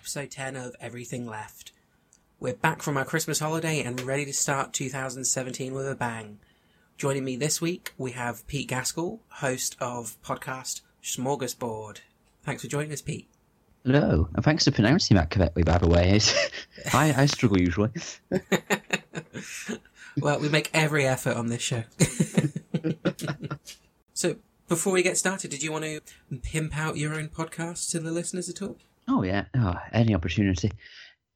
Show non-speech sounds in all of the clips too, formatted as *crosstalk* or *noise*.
episode 10 of Everything Left. We're back from our Christmas holiday and ready to start 2017 with a bang. Joining me this week, we have Pete Gaskell, host of podcast Smorgasbord. Thanks for joining us, Pete. Hello, and thanks for pronouncing that correctly, by the way. *laughs* I, I struggle usually. *laughs* well, we make every effort on this show. *laughs* so, before we get started, did you want to pimp out your own podcast to the listeners at all? Oh yeah, oh, any opportunity.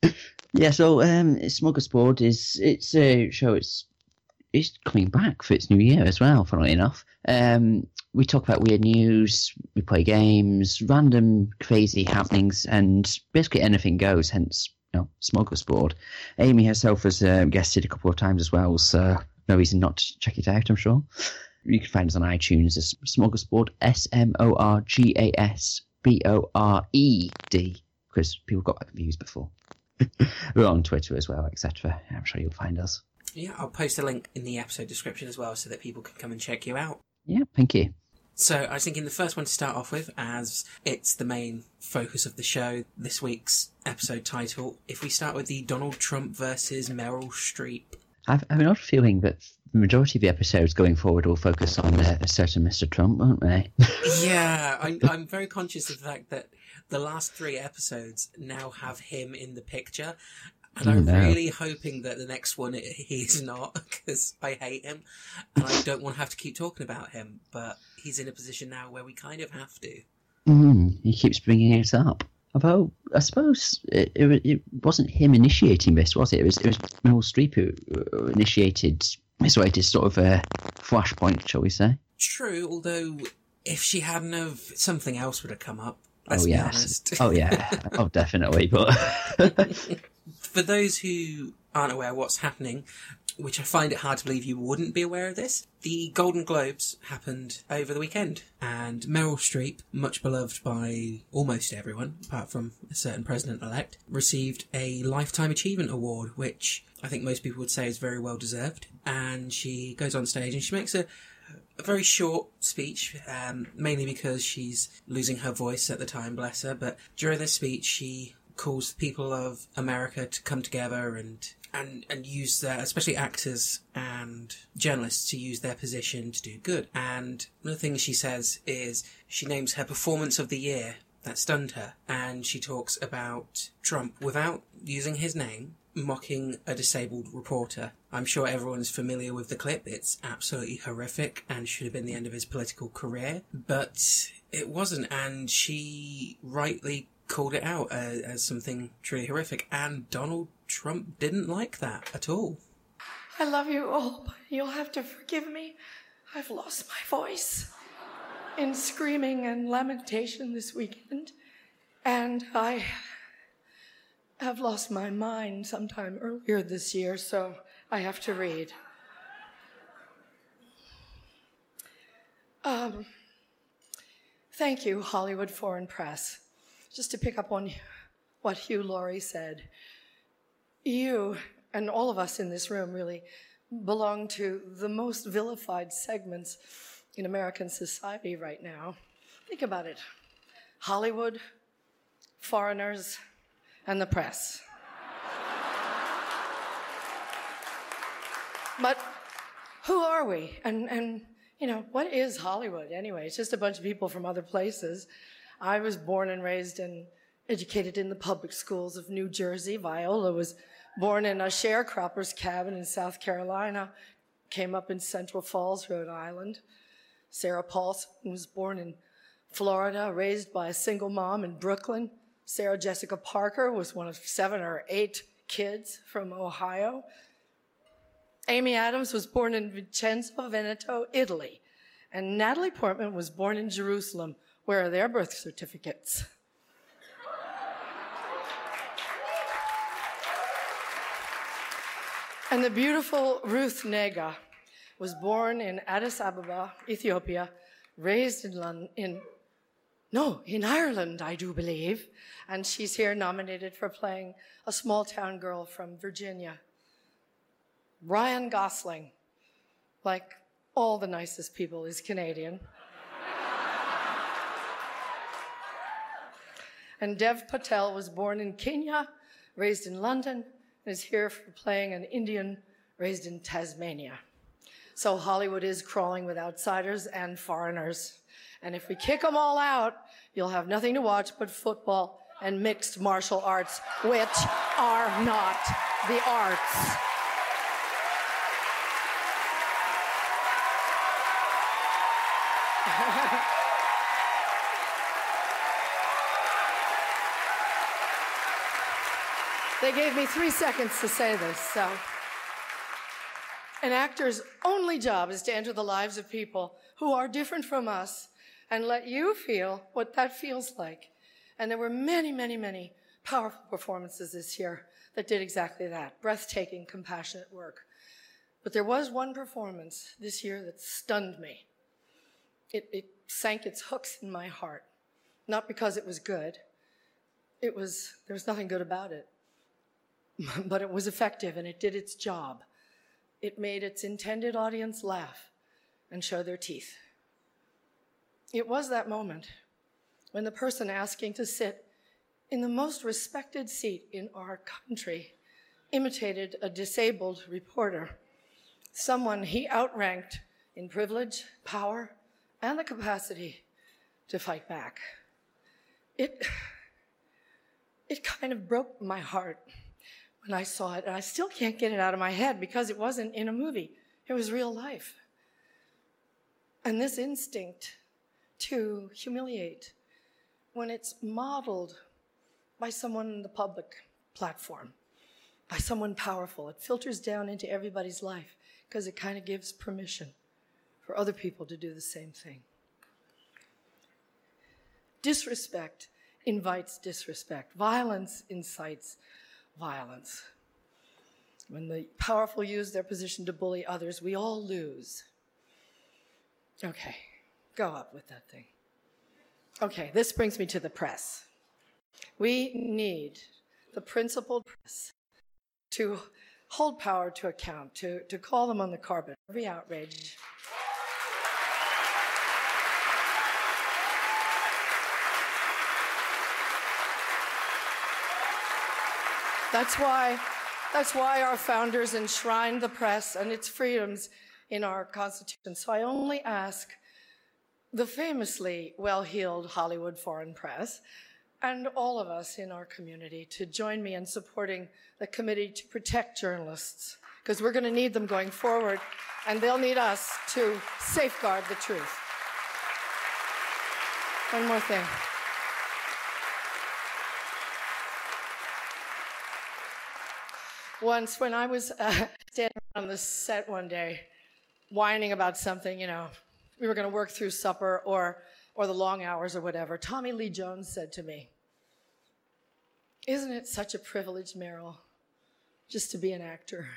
*coughs* yeah, so um, Smorgasbord is it's a show. It's it's coming back for its new year as well. Funnily enough, um, we talk about weird news, we play games, random crazy happenings, and basically anything goes. Hence, you know, Smorgasbord. Amy herself has um, guested a couple of times as well, so no reason not to check it out. I'm sure. You can find us on iTunes as Smorgasbord, S M O R G A S B O R E D, because people got that confused before. *laughs* We're on Twitter as well, etc. I'm sure you'll find us. Yeah, I'll post a link in the episode description as well so that people can come and check you out. Yeah, thank you. So I was thinking the first one to start off with, as it's the main focus of the show, this week's episode title, if we start with the Donald Trump versus Meryl Streep. I've, I have an odd feeling that the majority of the episodes going forward will focus on uh, a certain Mr. Trump, won't they? *laughs* yeah, I'm, I'm very conscious of the fact that the last three episodes now have him in the picture. And I'm no. really hoping that the next one he's not *laughs* because I hate him and I don't want to have to keep talking about him. But he's in a position now where we kind of have to. Mm, he keeps bringing it up. Although I suppose it, it, it wasn't him initiating this, was it? It was it was Meryl Streep who uh, initiated this latest sort of uh, flashpoint, shall we say? True, although if she hadn't have, something else would have come up. Let's oh yes. *laughs* oh yeah. oh definitely. But *laughs* For those who aren't aware what's happening, which I find it hard to believe you wouldn't be aware of this, the Golden Globes happened over the weekend, and Meryl Streep, much beloved by almost everyone, apart from a certain president-elect, received a Lifetime Achievement Award, which I think most people would say is very well deserved. And she goes on stage and she makes a a very short speech, um, mainly because she's losing her voice at the time, bless her. But during this speech, she calls the people of America to come together and and and use their, especially actors and journalists, to use their position to do good. And the things she says is she names her performance of the year that stunned her, and she talks about Trump without using his name mocking a disabled reporter. I'm sure everyone is familiar with the clip. It's absolutely horrific and should have been the end of his political career, but it wasn't, and she rightly called it out as, as something truly horrific, and Donald Trump didn't like that at all. I love you all, but you'll have to forgive me. I've lost my voice in screaming and lamentation this weekend, and I have lost my mind sometime earlier this year, so I have to read. Um, thank you, Hollywood Foreign Press. Just to pick up on what Hugh Laurie said, you and all of us in this room really belong to the most vilified segments in American society right now. Think about it Hollywood, foreigners, and the press. but who are we? And, and, you know, what is Hollywood anyway? It's just a bunch of people from other places. I was born and raised and educated in the public schools of New Jersey. Viola was born in a sharecropper's cabin in South Carolina, came up in Central Falls, Rhode Island. Sarah Paulson was born in Florida, raised by a single mom in Brooklyn. Sarah Jessica Parker was one of seven or eight kids from Ohio. Amy Adams was born in Vicenza, Veneto, Italy. And Natalie Portman was born in Jerusalem. Where are their birth certificates? And the beautiful Ruth Negga was born in Addis Ababa, Ethiopia, raised in London, in no, in Ireland, I do believe. And she's here nominated for playing a small town girl from Virginia. Ryan Gosling, like all the nicest people, is Canadian. And Dev Patel was born in Kenya, raised in London, and is here for playing an Indian raised in Tasmania. So Hollywood is crawling with outsiders and foreigners. And if we kick them all out, you'll have nothing to watch but football and mixed martial arts, which are not the arts. They gave me three seconds to say this, so. An actor's only job is to enter the lives of people who are different from us and let you feel what that feels like. And there were many, many, many powerful performances this year that did exactly that breathtaking, compassionate work. But there was one performance this year that stunned me. It, it sank its hooks in my heart. Not because it was good, it was, there was nothing good about it. *laughs* but it was effective and it did its job. It made its intended audience laugh and show their teeth. It was that moment when the person asking to sit in the most respected seat in our country imitated a disabled reporter, someone he outranked in privilege, power, and the capacity to fight back. It, *sighs* it kind of broke my heart when I saw it, and I still can't get it out of my head because it wasn't in a movie, it was real life. And this instinct to humiliate, when it's modeled by someone in the public platform, by someone powerful, it filters down into everybody's life because it kind of gives permission for other people to do the same thing. Disrespect invites disrespect. Violence incites violence. When the powerful use their position to bully others, we all lose. Okay, go up with that thing. Okay, this brings me to the press. We need the principled press to hold power to account, to, to call them on the carpet, every outrage. That's why, that's why our founders enshrined the press and its freedoms in our Constitution. So I only ask the famously well-heeled Hollywood foreign press and all of us in our community to join me in supporting the committee to protect journalists because we're going to need them going forward and they'll need us to safeguard the truth. One more thing. Once when I was uh, standing on the set one day, whining about something, you know, we were going to work through supper or, or the long hours or whatever, Tommy Lee Jones said to me, Isn't it such a privilege, Meryl, just to be an actor?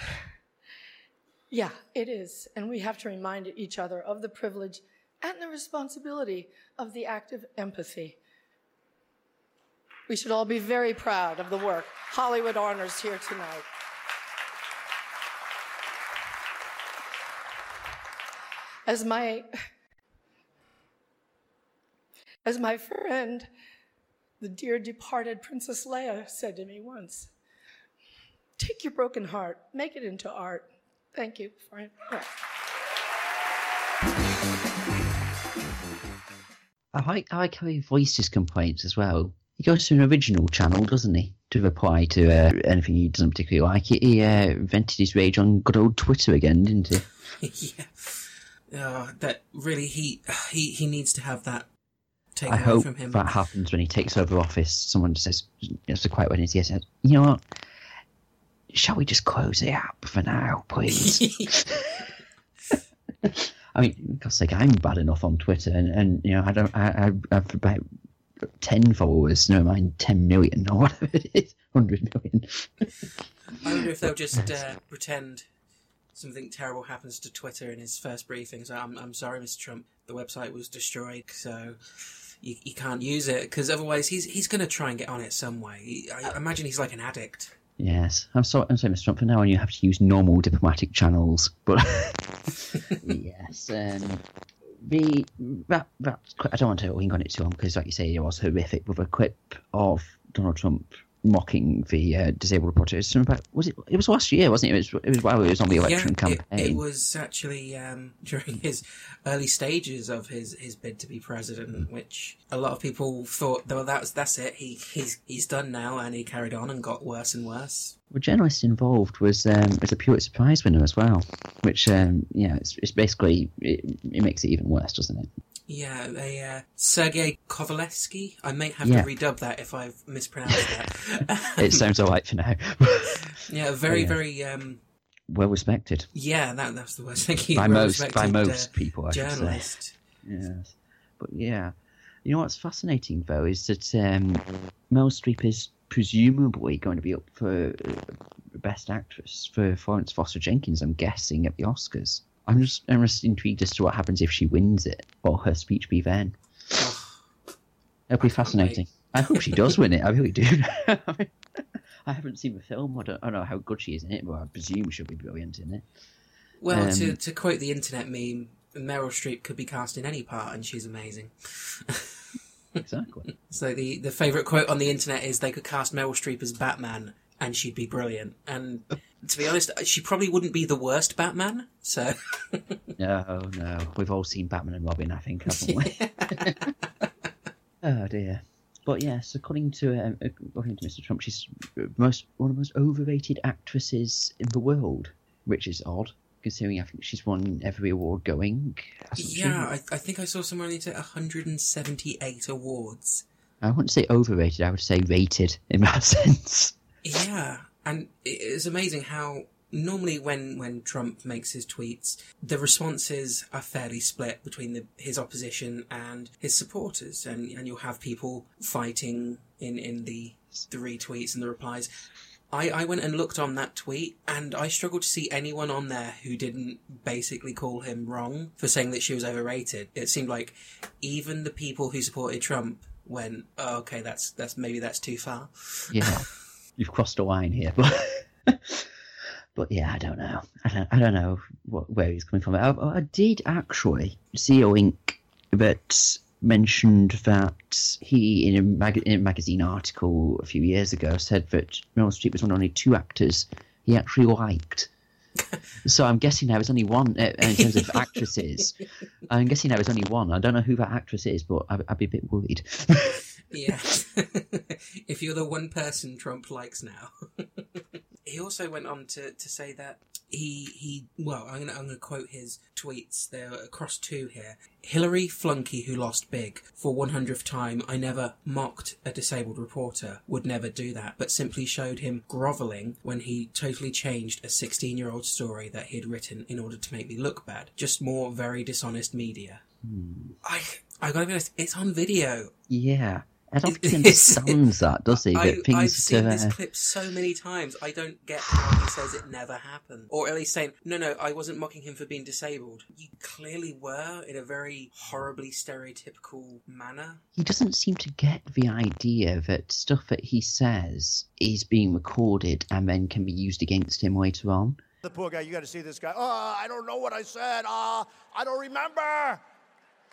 *sighs* yeah, it is. And we have to remind each other of the privilege and the responsibility of the act of empathy we should all be very proud of the work Hollywood honors here tonight. As my as my friend, the dear departed Princess Leia said to me once, take your broken heart, make it into art. Thank you it. I like, I like how he voices complaints as well he goes to an original channel, doesn't he, to reply to uh, anything he doesn't particularly like. He, he uh, vented his rage on good old Twitter again, didn't he? *laughs* yeah. Uh, that really, he he he needs to have that taken I away hope from him. that happens when he takes over office. Someone says, "It's a quiet when he says, you know what? Shall we just close the app for now, please?" *laughs* *laughs* I mean, because like I'm bad enough on Twitter, and, and you know, I don't, I, I, I've about 10 followers, no mind 10 million or whatever it is, 100 million. I wonder if they'll just uh, pretend something terrible happens to Twitter in his first briefing. So I'm, I'm sorry, Mr. Trump, the website was destroyed, so you, you can't use it because otherwise he's he's going to try and get on it some way. I imagine he's like an addict. Yes, I'm sorry, I'm sorry, Mr. Trump. For now on, you have to use normal diplomatic channels. But *laughs* *laughs* yes, um, the that that I don't want to wing on it too long because, like you say, it was horrific with a clip of Donald Trump mocking the uh, disabled reporters. About was it? It was last year, wasn't it? It was. It was while he was on the election yeah, campaign. It, it was actually um, *laughs* during his early stages of his, his bid to be president, which a lot of people thought, well, that's that's it. He he's he's done now, and he carried on and got worse and worse. The journalist involved was um, was a Pulitzer Prize winner as well, which um, yeah, it's, it's basically it, it makes it even worse, doesn't it? Yeah, a uh, Sergei Kovalevsky. I may have Yeah. to redub that if I've mispronounced that. *laughs* It sounds all right for now. *laughs* yeah, very, yeah. very. Um, well respected yeah, that that's the word. Thank you. by most by most uh, people, I journalist. Yes, but yeah, you know what's fascinating though is that um, Meryl Streep is presumably going to be up for uh, Best Actress for Florence Foster Jenkins. I'm guessing at the Oscars. I'm just I'm just intrigued as to what happens if she wins it. What will her speech be then? It'll be fascinating. I hope she does win it. I really do. *laughs* I, mean, I haven't seen the film. I don't, I don't know how good she is in it, but I presume she'll be brilliant in it. Well, to Um, to quote the internet meme, Meryl Streep could be cast in any part, and she's amazing. *laughs* Exactly. So the the favorite quote on the internet is they could cast Meryl Streep as Batman, and she'd be brilliant. And to be honest, she probably wouldn't be the worst Batman. So *laughs* No, no. We've all seen Batman and Robin, I think, haven't we? *laughs* *laughs* oh dear. But yes, according to um, according to Mr. Trump, she's most one of the most overrated actresses in the world, which is odd considering I think she's won every award going. yeah, I, I think I saw somewhere on the internet 178 awards. I wouldn't say overrated. I would say rated in that sense. Yeah, and it is amazing how normally when when Trump makes his tweets, the responses are fairly split between the, his opposition and his supporters, and and you'll have people fighting in in the the retweets and the replies. I, I went and looked on that tweet and I struggled to see anyone on there who didn't basically call him wrong for saying that she was overrated. It seemed like even the people who supported Trump went, oh, okay, that's that's maybe that's too far. Yeah, *laughs* you've crossed a line here, *laughs* but but yeah, I don't know. I don't, I don't know what, where he's coming from. I, I did actually see a link that mentioned that he, in a, mag- in a magazine article a few years ago, said that Meryl Streep was one of only two actors he actually liked. So I'm guessing there was only one uh, in terms of actresses. *laughs* I'm guessing there was only one. I don't know who that actress is, but I'd, I'd be a bit worried. Yeah. *laughs* if you're the one person Trump likes now. *laughs* he also went on to, to say that he he well, I'm gonna I'm gonna quote his tweets. They're across two here. Hillary flunky who lost big for one hundredth time. I never mocked a disabled reporter. Would never do that, but simply showed him groveling when he totally changed a 16 year old story that he had written in order to make me look bad. Just more very dishonest media. Hmm. I I gotta be honest, it's on video. Yeah. I don't think he understands that, does he? I, That things I've seen to, this uh, clip so many times. I don't get how he says it never happened, or at least saying, "No, no, I wasn't mocking him for being disabled." You clearly were in a very horribly stereotypical manner. he doesn't seem to get the idea that stuff that he says is being recorded and then can be used against him later on. The poor guy, you got to see this guy. Oh, I don't know what I said. Ah, I don't remember.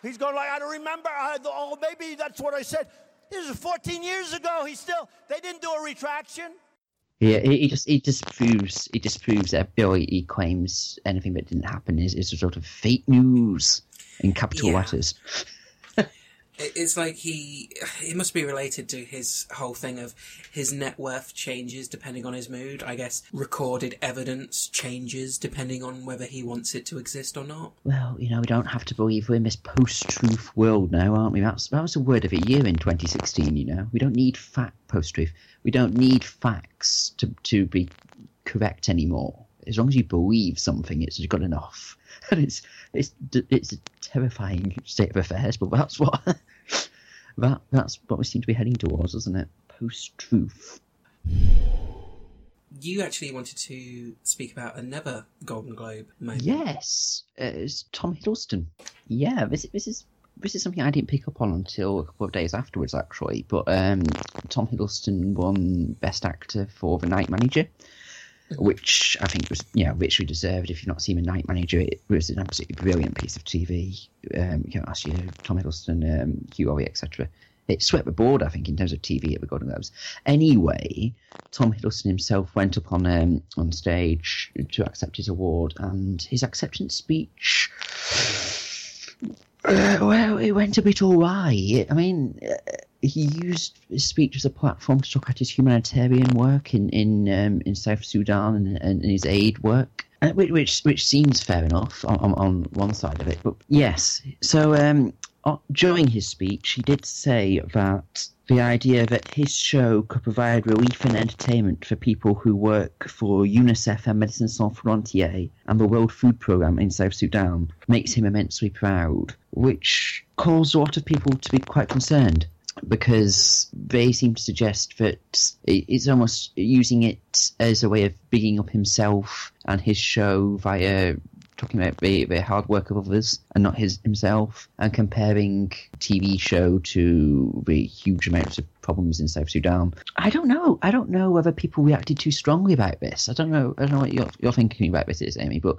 He's going like, I don't remember. I, oh, maybe that's what I said. This is 14 years ago. He still, they didn't do a retraction. Yeah, he, he just he disproves he disproves that Billy he claims anything that didn't happen is, is a sort of fake news in capital Yeah. letters. It- It's like he. It must be related to his whole thing of his net worth changes depending on his mood. I guess recorded evidence changes depending on whether he wants it to exist or not. Well, you know, we don't have to believe we're in this post-truth world now, aren't we? That's that was the word of the year in 2016. You know, we don't need fact post-truth. We don't need facts to to be correct anymore. As long as you believe something, it's good enough. And *laughs* it's it's it's a terrifying state of affairs, but that's what *laughs* that that's what we seem to be heading towards, isn't it? Post-truth. You actually wanted to speak about another Golden Globe moment. Yes, it's Tom Hiddleston. Yeah, this this is this is something I didn't pick up on until a couple of days afterwards, actually. But um, Tom Hiddleston won Best Actor for The Night Manager, which I think was yeah richly deserved. If you've not seen a night manager, it was an absolutely brilliant piece of TV. Um, you know, last year, Tom Hiddleston, um, Hugh Laurie, etc. It swept the board, I think, in terms of TV at the Golden Globes. Anyway, Tom Hiddleston himself went up on um, on stage to accept his award, and his acceptance speech. Uh, well, it went a bit awry. I mean, uh, he used his speech as a platform to talk about his humanitarian work in in um, in South Sudan and, and his aid work, uh, which, which seems fair enough on, on, on one side of it. But yes, so um, during his speech, he did say that the idea that his show could provide relief and entertainment for people who work for UNICEF and Médecins Sans Frontières and the World Food Programme in South Sudan makes him immensely proud, which caused a lot of people to be quite concerned because they seem to suggest that it's almost using it as a way of bigging up himself and his show via talking about the, the hard work of others and not his himself, and comparing TV show to the huge amounts of problems in South Sudan. I don't know. I don't know whether people reacted too strongly about this. I don't know. I don't know what you're, you're thinking about this is, Amy, but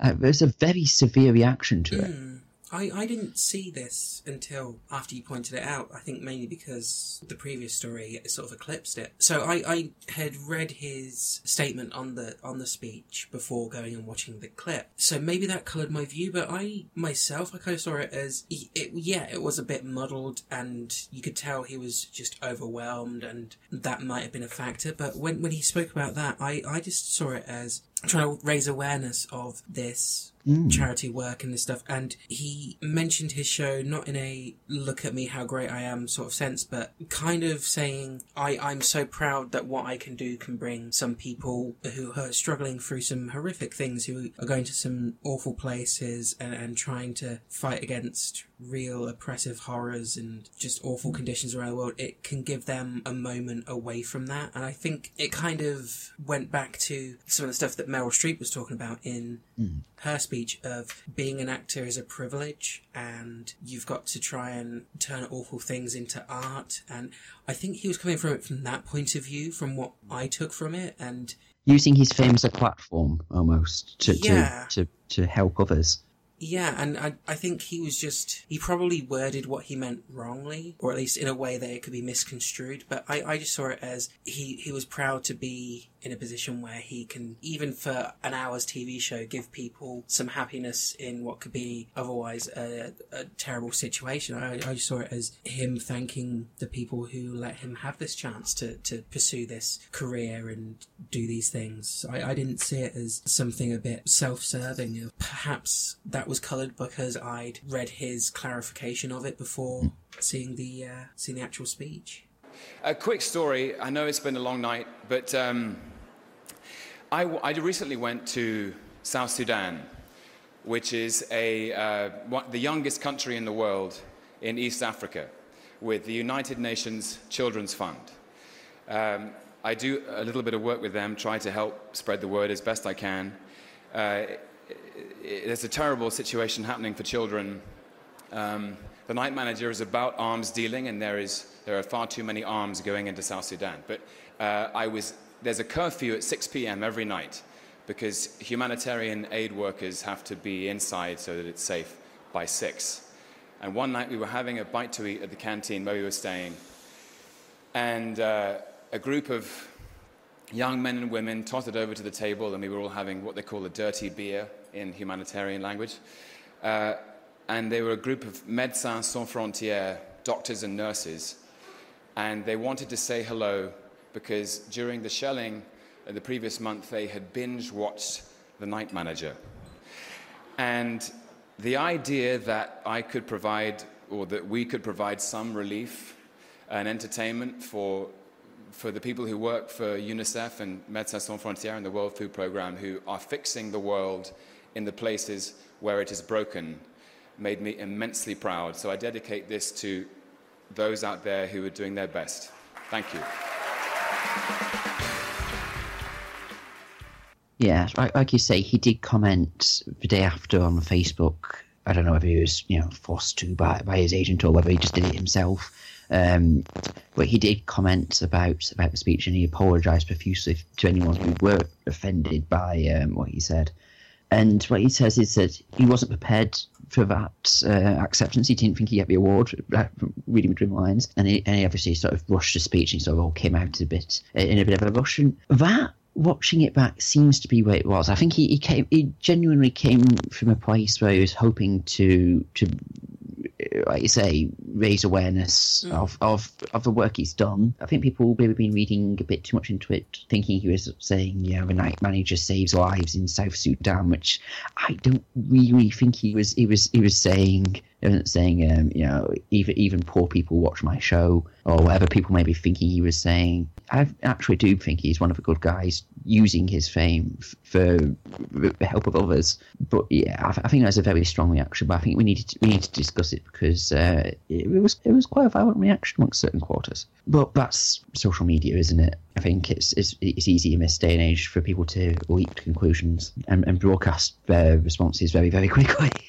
uh, there's a very severe reaction to it. Mm. I, I didn't see this until after you pointed it out. I think mainly because the previous story sort of eclipsed it. So I, I had read his statement on the on the speech before going and watching the clip. So maybe that coloured my view. But I myself, I kind of saw it as it, yeah, it was a bit muddled, and you could tell he was just overwhelmed, and that might have been a factor. But when when he spoke about that, I I just saw it as trying to raise awareness of this mm. charity work and this stuff. And he mentioned his show not in a look at me how great I am sort of sense, but kind of saying, I, I'm so proud that what I can do can bring some people who are struggling through some horrific things, who are going to some awful places and, and trying to fight against real oppressive horrors and just awful conditions around the world, it can give them a moment away from that. And I think it kind of went back to some of the stuff that Meryl Streep was talking about in mm. her speech of being an actor is a privilege and you've got to try and turn awful things into art. And I think he was coming from it from that point of view, from what I took from it. And using his fame as a platform almost to, yeah. to, to, to help others. Yeah, and I, I think he was just, he probably worded what he meant wrongly, or at least in a way that it could be misconstrued, but I, I just saw it as he, he was proud to be in a position where he can, even for an hour's TV show, give people some happiness in what could be otherwise a, a terrible situation. I, I saw it as him thanking the people who let him have this chance to, to pursue this career and do these things. I, I didn't see it as something a bit self-serving. Perhaps that was coloured because I'd read his clarification of it before seeing the uh, seeing the actual speech. A quick story. I know it's been a long night, but um, I, I recently went to South Sudan, which is a, uh, what, the youngest country in the world in East Africa, with the United Nations Children's Fund. Um, I do a little bit of work with them, try to help spread the word as best I can. Uh, there's a terrible situation happening for children. Um, the night manager is about arms dealing, and there, is, there are far too many arms going into South Sudan. But uh, I was there's a curfew at 6 p.m. every night because humanitarian aid workers have to be inside so that it's safe by 6. And one night we were having a bite to eat at the canteen where we were staying, and uh, a group of young men and women tottered over to the table, and we were all having what they call a dirty beer in humanitarian language. Uh, and they were a group of Médecins Sans Frontières, doctors and nurses, and they wanted to say hello because during the shelling in the previous month, they had binge watched The Night Manager. And the idea that I could provide, or that we could provide some relief and entertainment for, for the people who work for UNICEF and Médecins Sans Frontières and the World Food Programme, who are fixing the world in the places where it is broken, made me immensely proud. So I dedicate this to those out there who are doing their best. Thank you. Yeah, like, you say, he did comment the day after on Facebook I don't know if he was you know forced to by by his agent or whether he just did it himself. Um, but he did comment about about the speech and he apologised profusely to anyone who were offended by um, what he said. And what he says is that he wasn't prepared for that uh, acceptance. He didn't think he'd get the award, uh, reading between the lines. And he, and he obviously sort of rushed the speech and sort of all came out a bit in a bit of a rush. And that, watching it back, seems to be where it was. I think he, he came, he genuinely came from a place where he was hoping to to like you say, raise awareness mm. of, of of the work he's done. I think people maybe been reading a bit too much into it, thinking he was saying, you know, the night manager saves lives in South Sudan, which I don't really think he was. He was he was saying saying, um, you know, even even poor people watch my show or whatever people may be thinking he was saying. I actually do think he's one of the good guys using his fame f- for the help of others. But yeah, I, I, think that's a very strong reaction. But I think we need to we need to discuss it because uh, it, it was it was quite a violent reaction amongst certain quarters. But that's social media, isn't it? I think it's it's, it's easy in this day and age for people to leap to conclusions and, and broadcast their responses very very quickly. *laughs*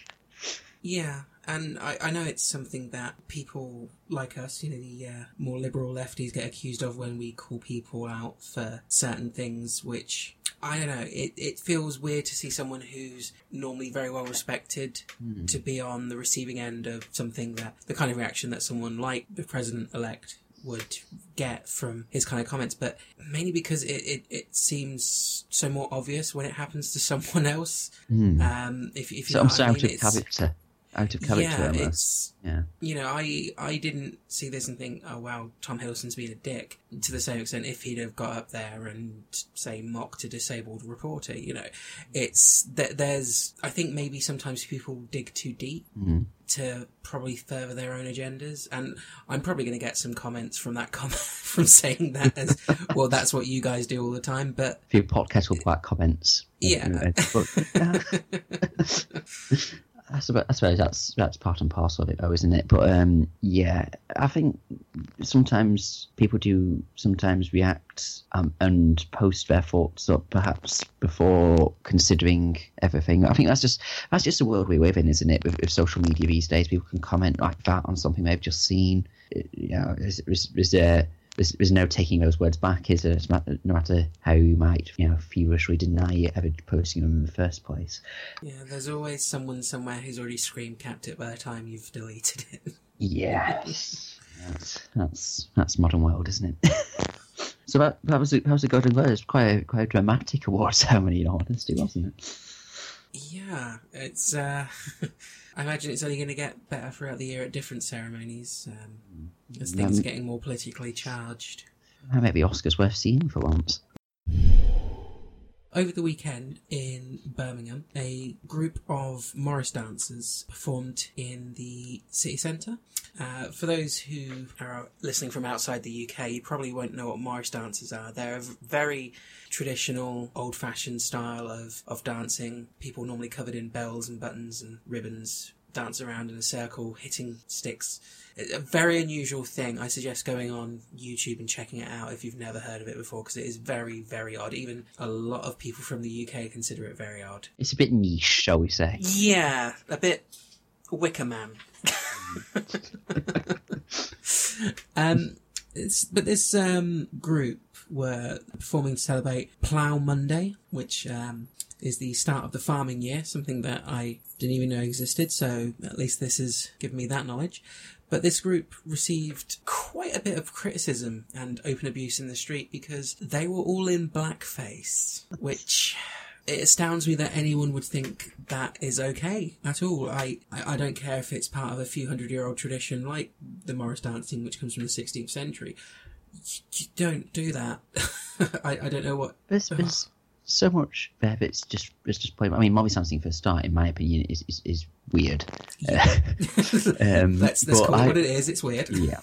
Yeah, and I, I know it's something that people like us, you know, the uh, more liberal lefties get accused of when we call people out for certain things, which I don't know. It, it feels weird to see someone who's normally very well respected mm. to be on the receiving end of something that the kind of reaction that someone like the president elect would get from his kind of comments, but mainly because it, it, it seems so more obvious when it happens to *laughs* someone else. Mm. Um, if, if you so know I'm I mean, character out of character. Yeah, almost. it's yeah. You know, I I didn't see this and think, oh wow, Tom Hiddleston's being a dick to the same extent. If he'd have got up there and say mocked a disabled reporter, you know, it's that there's. I think maybe sometimes people dig too deep. Mm-hmm. To probably further their own agendas, and I'm probably going to get some comments from that comment *laughs* from saying that as well. That's what you guys do all the time, but a few podcast black comments. Yeah. *laughs* I suppose, I suppose that's that's part and parcel of it, though, isn't it? But um, yeah, I think sometimes people do sometimes react um, and post their thoughts up perhaps before considering everything. I think that's just that's just the world we live in, isn't it? With, with social media these days, people can comment like that on something they've just seen. You know, is, is, is there there's, there's no taking those words back, is there? No matter how you might, you know, feverishly deny ever posting them in the first place. Yeah, there's always someone somewhere who's already screencapped it by the time you've deleted it. Yes, that's that's that's modern world, isn't it? *laughs* so that that was a, that was a Golden Globe. It's quite a, quite a dramatic award ceremony, in all honesty, wasn't it? Yeah, it's. Uh, *laughs* I imagine it's only going to get better throughout the year at different ceremonies um, as things um, are getting more politically charged. That might be Oscars worth seeing for once. Over the weekend in Birmingham, a group of Morris dancers performed in the city centre. Uh, for those who are listening from outside the UK, you probably won't know what Morris dancers are. They're a very traditional, old fashioned style of, of dancing. People normally covered in bells and buttons and ribbons dance around in a circle, hitting sticks a very unusual thing. I suggest going on YouTube and checking it out if you've never heard of it before, because it is very, very odd. Even a lot of people from the UK consider it very odd. It's a bit niche, shall we say? Yeah, a bit Wicker Man. *laughs* um, but this um, group were performing to celebrate Plough Monday, which um, is the start of the farming year, something that I didn't even know existed, so at least this has given me that knowledge. But this group received quite a bit of criticism and open abuse in the street because they were all in blackface, which it astounds me that anyone would think that is okay at all. I, I don't care if it's part of a few hundred year old tradition like the Morris dancing, which comes from the 16th century. You, don't do that. *laughs* I, I don't know what. This there's so much there that's just it's just plain. I mean, Morris dancing for a start, in my opinion, is is, is weird. Yeah. *laughs* um, *laughs* let's let's call it what it is. It's weird. Yeah.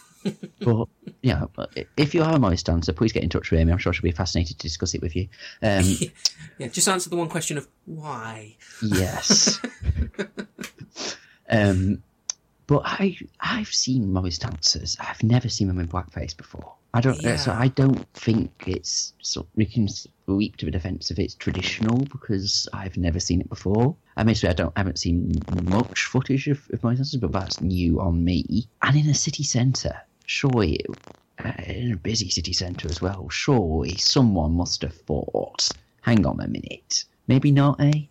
but yeah, if you are a Morris dancer, please get in touch with Amy. I'm sure she'll be fascinated to discuss it with you. Um, *laughs* yeah, just answer the one question of why. Yes. um, but I I've seen Morris dancers. I've never seen them in blackface before. I don't. Yeah. So I don't think it's. So we can leap to the defence of it's traditional because I've never seen it before. Admittedly, I don't I haven't seen much footage of, of my dancers, but that's new on me. And in a city centre, surely, uh, in a busy city centre as well, surely someone must have thought, hang on a minute, maybe not, eh?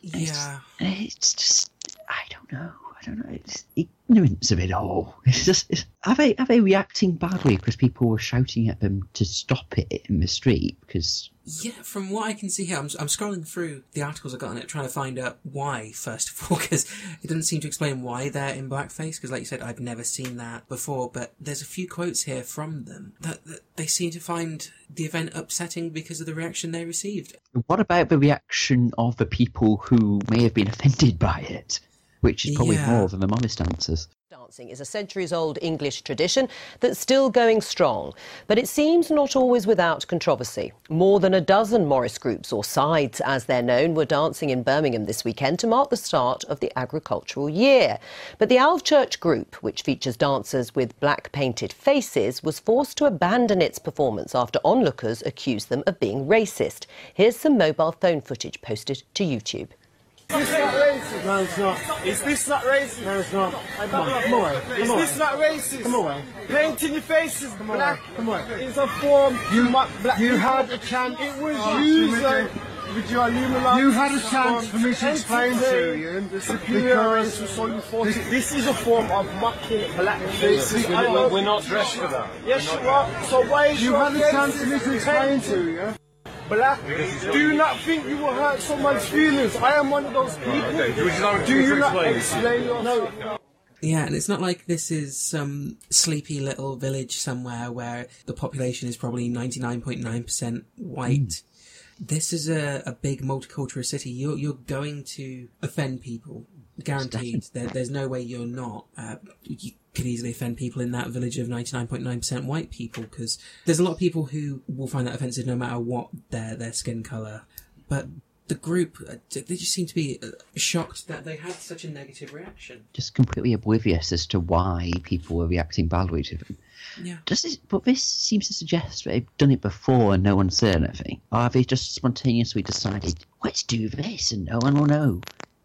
Yeah. It's just, I don't know. I don't know. It's ignorance of it all. It's just, it's, are they are they reacting badly because people were shouting at them to stop it in the street? Because Yeah, from what I can see here, I'm, I'm scrolling through the articles I got on it, trying to find out why, first of all, because it doesn't seem to explain why they're in blackface, because like you said, I've never seen that before, but there's a few quotes here from them that, that they seem to find the event upsetting because of the reaction they received. what about the reaction of the people who may have been offended by it? Which is probably Yeah. more than the Morris dancers. Dancing is a centuries old English tradition that's still going strong, but it seems not always without controversy. More than a dozen Morris groups, or sides as they're known, were dancing in Birmingham this weekend to mark the start of the agricultural year. But the Alvechurch group, which features dancers with black painted faces, was forced to abandon its performance after onlookers accused them of being racist. Here's some mobile phone footage posted to YouTube. Is this not racist? No, it's not. Is this not racist? No, it's not. Come on, come away. Is this not racist? Come away. Painting your faces black. Come away. It's a form. You, black you had a chance. It was used. like- Would you? You had a chance for me to explain to you the superior race was you thought it- This is a form of mocking black faces. We're, we're not dressed for that. Yes, you are. So why is you had a chance for me to explain to you? Black, do you not think you will hurt someone's feelings? I am one of those people. do you not explain your no? Yeah, and it's not like this is some sleepy little village somewhere where the population is probably 99.9% white. This is a, a big multicultural city. You're, you're going to offend people. Guaranteed. There, there's no way you're not. Uh, you could easily offend people in that village of 99.9% white people because there's a lot of people who will find that offensive no matter what their, their skin colour. But the group, uh, they just seem to be uh, shocked that they had such a negative reaction. Just completely oblivious as to why people were reacting badly to them. Yeah. Does this, but this seems to suggest they've done it before and no one said anything. Or have they just spontaneously decided, let's do this and no one will know?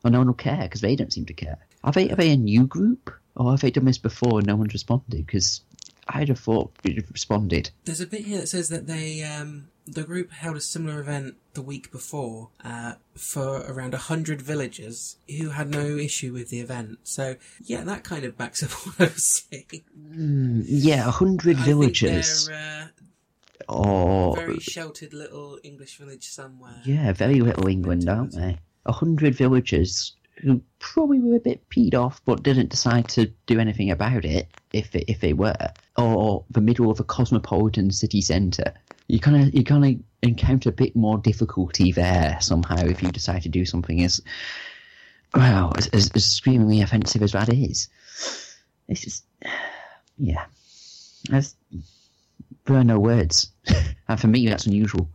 Or no one will care because they don't seem to care. Are they, are they a new group? Or have they done this before and no one's responded? Because I'd have thought you'd have responded. There's a bit here that says that they, um, the group held a similar event the week before uh, for around hundred villagers who had no issue with the event. So yeah, that kind of backs up *laughs* what I was saying. Yeah, a hundred villagers. uh, Or very sheltered little English village somewhere. Yeah, very little England, aren't they? A hundred villagers who probably were a bit peed off, but didn't decide to do anything about it if they, if they were, or the middle of a cosmopolitan city centre. You kind of you kind of encounter a bit more difficulty there somehow if you decide to do something as well as, as, as screamingly offensive as that is. It's just *sighs* yeah, That's, there are no words, *laughs* and for me that's unusual.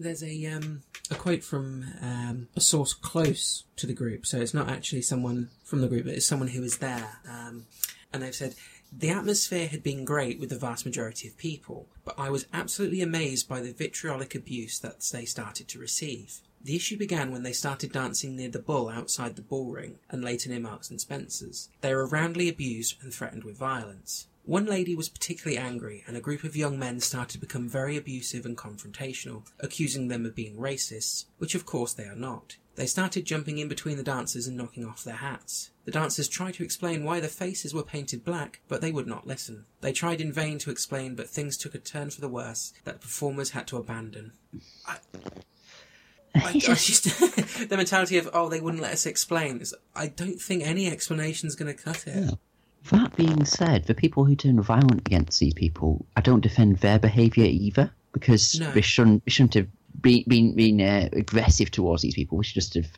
There's a um, a quote from um, a source close to the group, so it's not actually someone from the group, but it's someone who was there. Um, and they've said the atmosphere had been great with the vast majority of people, but I was absolutely amazed by the vitriolic abuse that they started to receive. The issue began when they started dancing near the bull outside the Bullring, and later near Marks and Spencer's. They were roundly abused and threatened with violence. One lady was particularly angry, and a group of young men started to become very abusive and confrontational, accusing them of being racists, which of course they are not. They started jumping in between the dancers and knocking off their hats. The dancers tried to explain why their faces were painted black, but they would not listen. They tried in vain to explain, but things took a turn for the worse that the performers had to abandon. I, I, I *laughs* just *laughs* the mentality of oh they wouldn't let us explain. I don't think any explanation is going to cut it. That being said, the people who turn violent against these people, I don't defend their behaviour either because No. we shouldn't we shouldn't have been been, been uh, aggressive towards these people. We should just have,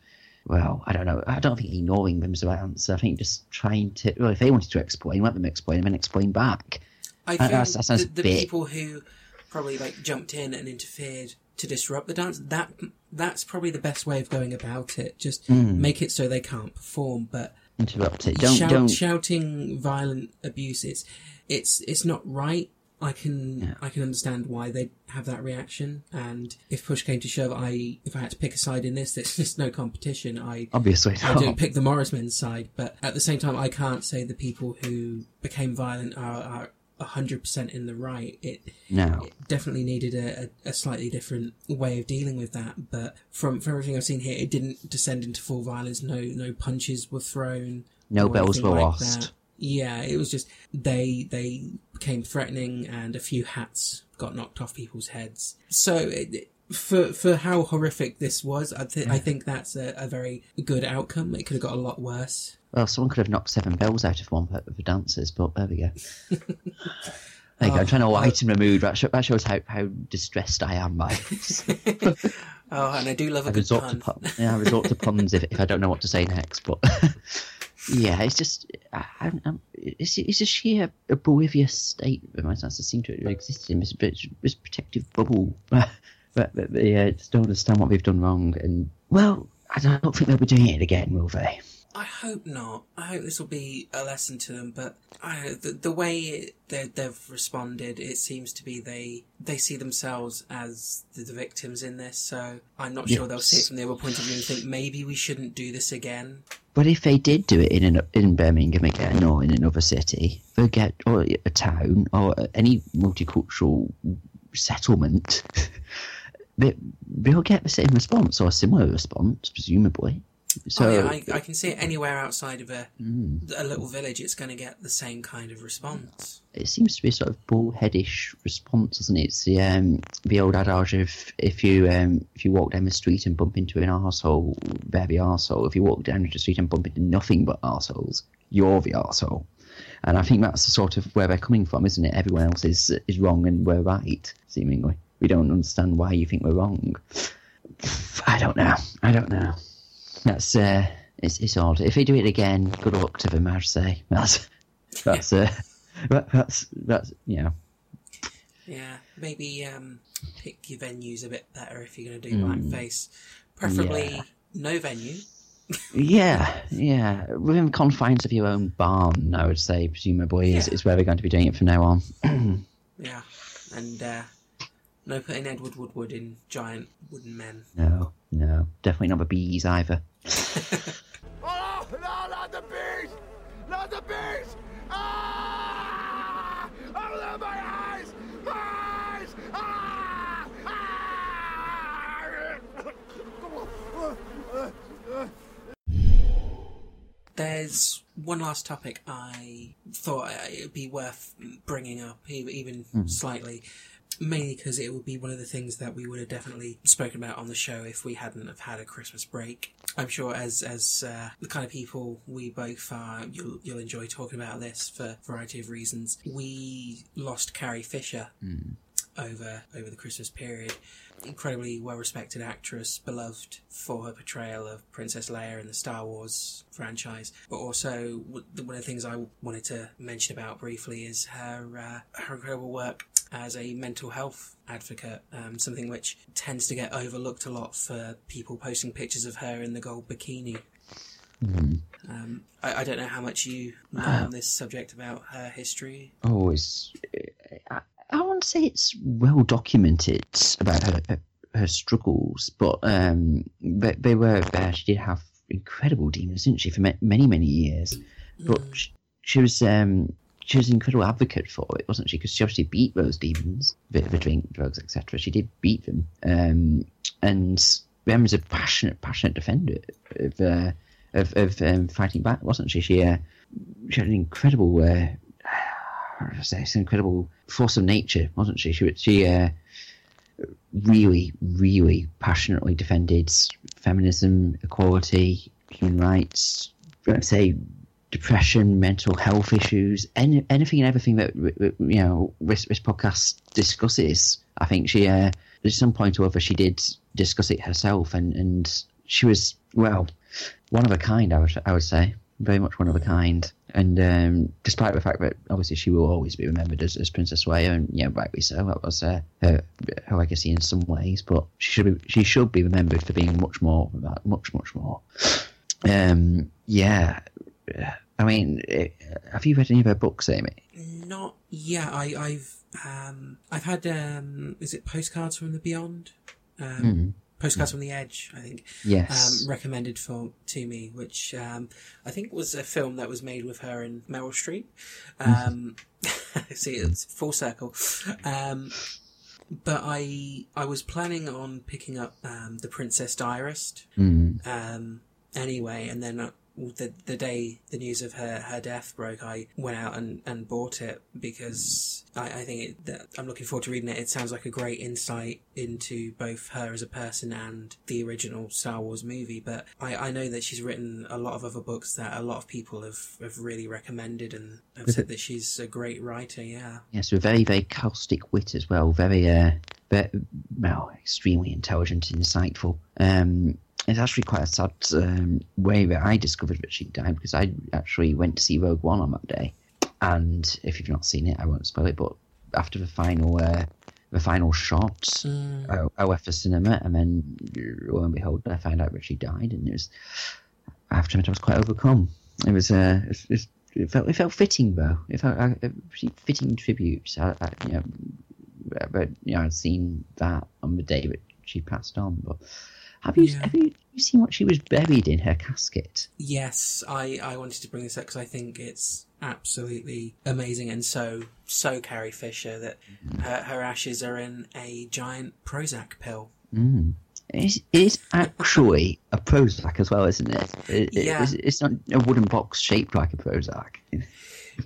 well, I don't know. I don't think ignoring them is the right answer. I think just trying to. Well, if they wanted to explain, let them explain, and then explain back. I think that sounds the, the big. people who probably like jumped in and interfered to disrupt the dance that that's probably the best way of going about it. Just Hmm. make it so they can't perform, but Interrupt it. Don't shout, don't. shouting violent abuse it's it's it's not right I can I can understand why they have that reaction. And if push came to shove, I if I had to pick a side in this, there's *laughs* just no competition. I Obviously I don't pick the Morris men's side, but at the same time, I can't say the people who became violent are are hundred percent in the right. It No. it definitely needed a, a, a slightly different way of dealing with that. But from from everything I've seen here, it didn't descend into full violence. No no punches were thrown. No bells were like lost. that. Yeah, it was just they they became threatening, and a few hats got knocked off people's heads. So it, it- for for how horrific this was, I, th- I think that's a, a very good outcome. It could have got a lot worse. Well, someone could have knocked seven bells out of one of the dancers, but there we go. *laughs* there you go. I'm trying to lighten the mood. That, that shows how, how distressed I am by this. *laughs* Oh, and I do love a I good pun. to pun. Yeah, I resort to puns if, if I don't know what to say next. But *laughs* yeah, it's just I, I'm, it's it's a sheer oblivious state of my senses seem to exist in this, this, protective bubble. but, but they uh, just don't understand what we've done wrong, and well, I don't think they'll be doing it again, will they? I hope not. I hope this will be a lesson to them. But I, the, the way it, they, they've responded, it seems to be they they see themselves as the, the victims in this. So I'm not sure they'll see it from the other point of view and think maybe we shouldn't do this again. But if they did do it in an, in Birmingham again or in another city, they'll get or a town or any multicultural settlement, *laughs* they, they'll get the same response or a similar response, presumably. So oh, yeah, I, I can see it anywhere outside of a Mm. a little village. It's going to get the same kind of response. it seems to be a sort of bullheadish response, doesn't it? It's the um, the old adage of if you um, if you walk down the street and bump into an arsehole, they're the arsehole. If you walk down the street and bump into nothing but arseholes, you're the arsehole. And I think that's the sort of where they're coming from, isn't it? Everyone else is is wrong and we're right, seemingly. We don't understand why you think we're wrong. *sighs* I don't know. I don't know. That's uh, it's it's odd. If they do it again, good luck to them. I'd say *laughs* that's that's uh, *laughs* that, that's that's you know Yeah, maybe um, pick your venues a bit better if you're going to do Mm. blackface. Preferably Yeah. no venue. yeah yeah within the confines of your own barn. I would say presumably is, Yeah. is where they're going to be doing it from now on. *clears throat* Yeah, and uh, no putting Edward Woodward in giant wooden men. no, no, definitely not the bees either. *laughs* Oh, no, not the bees! Not the bees! Ah! Oh, my eyes! My eyes! Ah! Ah! There's one last topic I thought it'd be worth bringing up, even slightly, mainly because it would be one of the things that we would have definitely spoken about on the show if we hadn't have had a Christmas break. I'm sure, as as uh, the kind of people we both are, you'll you'll enjoy talking about this for a variety of reasons. We lost Carrie Fisher over over the Christmas period. Incredibly well respected actress, beloved for her portrayal of Princess Leia in the Star Wars franchise. But also, one of the things I wanted to mention about briefly is her uh, her incredible work as a mental health advocate. Um, something which tends to get overlooked a lot for people posting pictures of her in the gold bikini. Um, I, I don't know how much you know on this subject about her history. Oh, it's I, I won't say it's well documented about her her, her struggles, but um, but they were there. She did have incredible demons, didn't she, for many many years? But she, she was um she was an incredible advocate for it, wasn't she? Because she obviously beat those demons—bit of a drink, drugs, etc. She did beat them, um, and Rem was a passionate, passionate defender of uh, of, of um, fighting back, wasn't she? She uh, she had an incredible. Uh, say, an incredible force of nature, wasn't she? She she uh, really, really passionately defended feminism, equality, human rights. Let's say depression, mental health issues, any, anything and everything that you know this, this podcast discusses. I think she uh, at some point or other she did discuss it herself, and and she was well one of a kind. I would I would say very much one of a kind. And um, despite the fact that obviously she will always be remembered as, as Princess Leia, and yeah, rightly so, that was uh, her, her legacy in some ways. But she should be she should be remembered for being much more, than that, much much more. Um, yeah, I mean, have you read any of her books, Amy? Not yeah. I, I've Um, I've had um, is it postcards from the beyond? Um, Postcards from the Edge, I think. Yes. Um, recommended for to me, which um, I think was a film that was made with her and Meryl Streep. Um, *laughs* see, it's full circle. Um, but I I was planning on picking up um, the Princess Diarist Mm. um, anyway, and then uh, the the day the news of her, her death broke, I went out and, and bought it because I, I think it, that I'm looking forward to reading it. It sounds like a great insight into both her as a person and the original Star Wars movie. But I, I know that she's written a lot of other books that a lot of people have, have really recommended and have said that she's a great writer. Yeah. Yes, with very, very caustic wit as well. Very, uh, very, well, extremely intelligent insightful. Um, it's actually quite a sad um, way that I discovered that she died because I actually went to see Rogue One on that day. And if you've not seen it, I won't spoil it. But after the final, uh, the final shot, I, I left the cinema, and then lo and behold, I found out that she died, and it was after it, I was quite overcome. It was, uh, it, was- it, felt, it felt fitting though. It felt like a fitting tribute. I, I, you know, but you know, I'd seen that on the day that she passed on. But have you Yeah. have you, you seen what she was buried in her casket? Yes, I, I wanted to bring this up because I think it's absolutely amazing and so so Carrie Fisher that her, her ashes are in a giant Prozac pill. Mm. It's, it's actually a Prozac as well, isn't it? it it- Yeah. it's, it's not a wooden box shaped like a Prozac.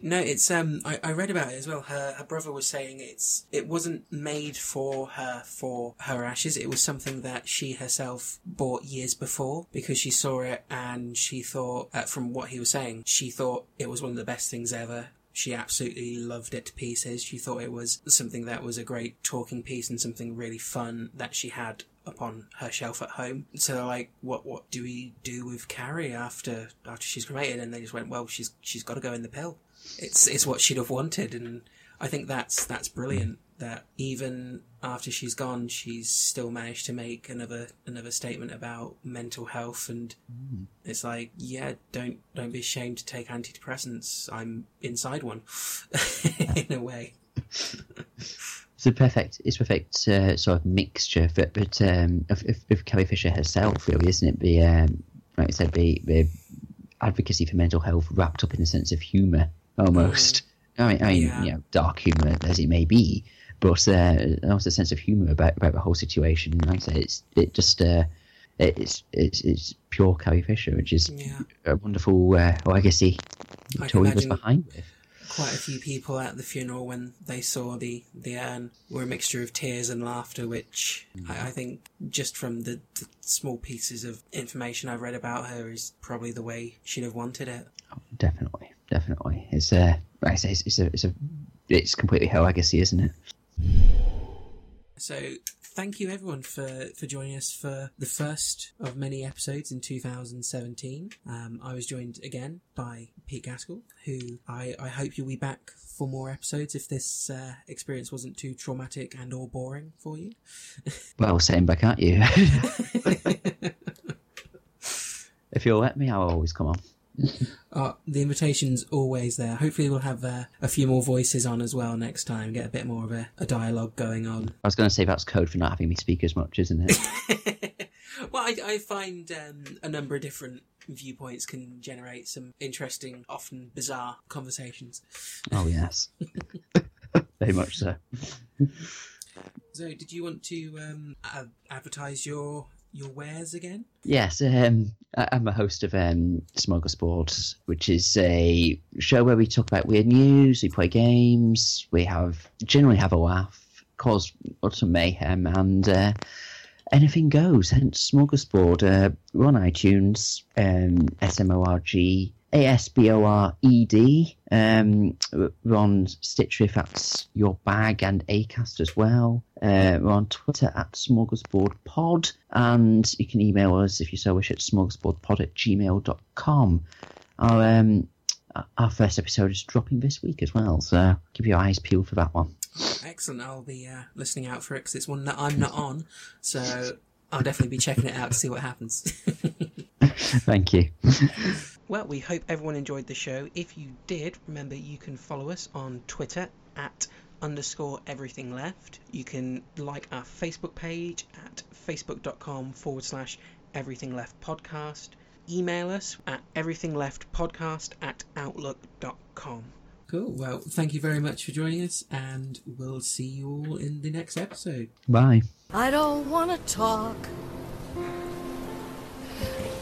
No, it's um I, I read about it as well. Her her brother was saying it's it wasn't made for her for her ashes. It was something that she herself bought years before because she saw it and she thought uh, from what he was saying, she thought it was one of the best things ever. She absolutely loved it to pieces. She thought it was something that was a great talking piece and something really fun that she had upon her shelf at home. So like, what what do we do with Carrie after after she's cremated? And they just went, well, she's she's got to go in the pill. It's it's what she'd have wanted, and I think that's that's brilliant. That even after she's gone, she's still managed to make another another statement about mental health, and it's like, yeah, don't don't be ashamed to take antidepressants. I'm inside one, *laughs* in a way. It's a perfect, it's perfect uh, sort of mixture, but, but um, of, of, of Carrie Fisher herself, really, isn't it? The um, like I said, the, the advocacy for mental health wrapped up in a sense of humour, almost. I mean, I mean, Yeah. you know, dark humour as it may be, but uh, also a sense of humour about about the whole situation. Like I said, it's it just uh, it's it's it's pure Carrie Fisher, which is Yeah. a wonderful uh, legacy I to can leave us behind with. quite a few people at the funeral when they saw the the urn were a mixture of tears and laughter, which I, I think just from the, the small pieces of information I've read about her is probably the way she'd have wanted it. Definitely, definitely. It's uh, like I say, it's, it's a, it's a, it's completely her legacy, isn't it? So thank you everyone for, for joining us for the first of many episodes in 2017. Um, I was joined again by Pete Gaskell, who I, I hope you'll be back for more episodes if this uh, experience wasn't too traumatic and or boring for you. *laughs* Well, sitting back at you. *laughs* if you'll let me, I'll always come on. Uh, the invitation's always there. Hopefully, we'll have uh, a few more voices on as well next time. Get a bit more of a, a dialogue going on. I was going to say that's code for not having me speak as much, isn't it? *laughs* *laughs* well, I, I find um, a number of different viewpoints can generate some interesting, often bizarre conversations. oh yes, *laughs* very much so. So, did you want to um, advertise your your wares again? Yes, um, I- I'm a host of um, Smorgasbord, which is a show where we talk about weird news, we play games, we have generally have a laugh, cause some mayhem, and uh, anything goes. Hence, Smorgasbord. Uh, we're on iTunes, um, S M O R G A S B O R E D. Um, we're on Stitcher if that's your bag, and Acast as well. Uh, we're on Twitter at Smorgasbord Pod, and you can email us if you so wish at smorgasbordpod at gmail.com. Our, um, our first episode is dropping this week as well, so keep your eyes peeled for that one. Excellent. I'll be uh, listening out for it because it's one that I'm not on. So, I'll definitely be checking it out to see what happens. *laughs* Thank you. Well, we hope everyone enjoyed the show. If you did, remember you can follow us on Twitter at underscore everything left. You can like our Facebook page at facebook.com forward slash everything left podcast. Email us at everythingleftpodcast at outlook.com. Cool. Well, thank you very much for joining us, and we'll see you all in the next episode. Bye. I don't want to talk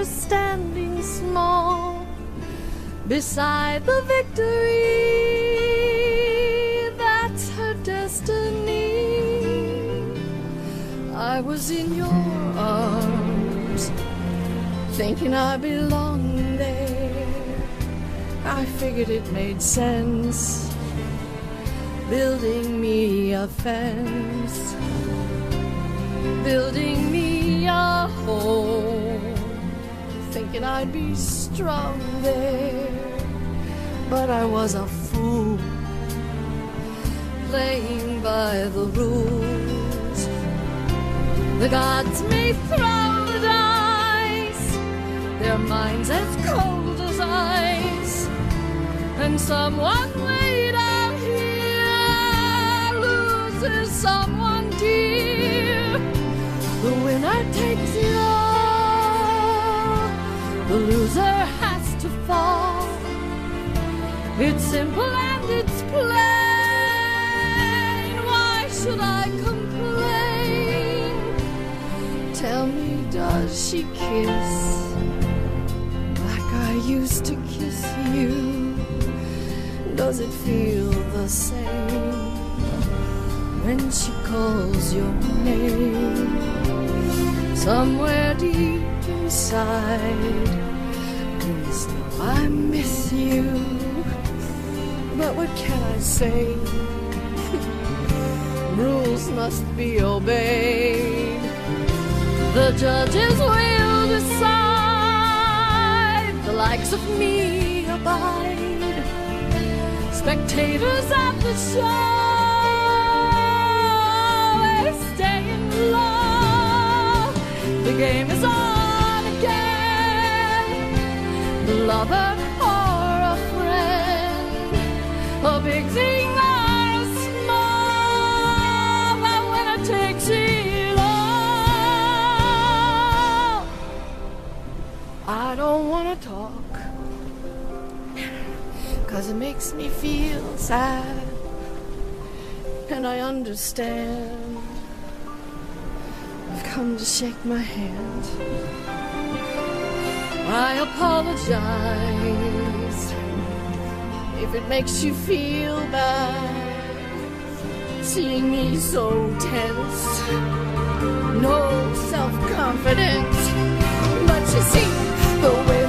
loser standing small beside the victory. That's her destiny. I was in your arms, thinking I belonged there. I figured it made sense, building me a fence building me a home, thinking I'd be strong there. But I was a fool, playing by the rules. The gods may throw the dice, their minds as cold as ice, and someone way down here loses someone dear. The winner takes it. The loser has to fall. It's simple and it's plain. Why should I complain? Tell me, does she kiss like I used to kiss you? Does it feel the same when she calls your name? somewhere deep inside. Please know I miss you, but what can I say? *laughs* Rules must be obeyed. The judges will decide. The likes of me abide. Spectators at the show. stay in love. The game is on again. Lover or a friend, a big thing or a small, but when it takes it all, I don't want to talk, cause it makes me feel sad, and I understand. I've come to shake my hand. I apologize if it makes you feel bad seeing me so tense, no self confidence. But you see, the way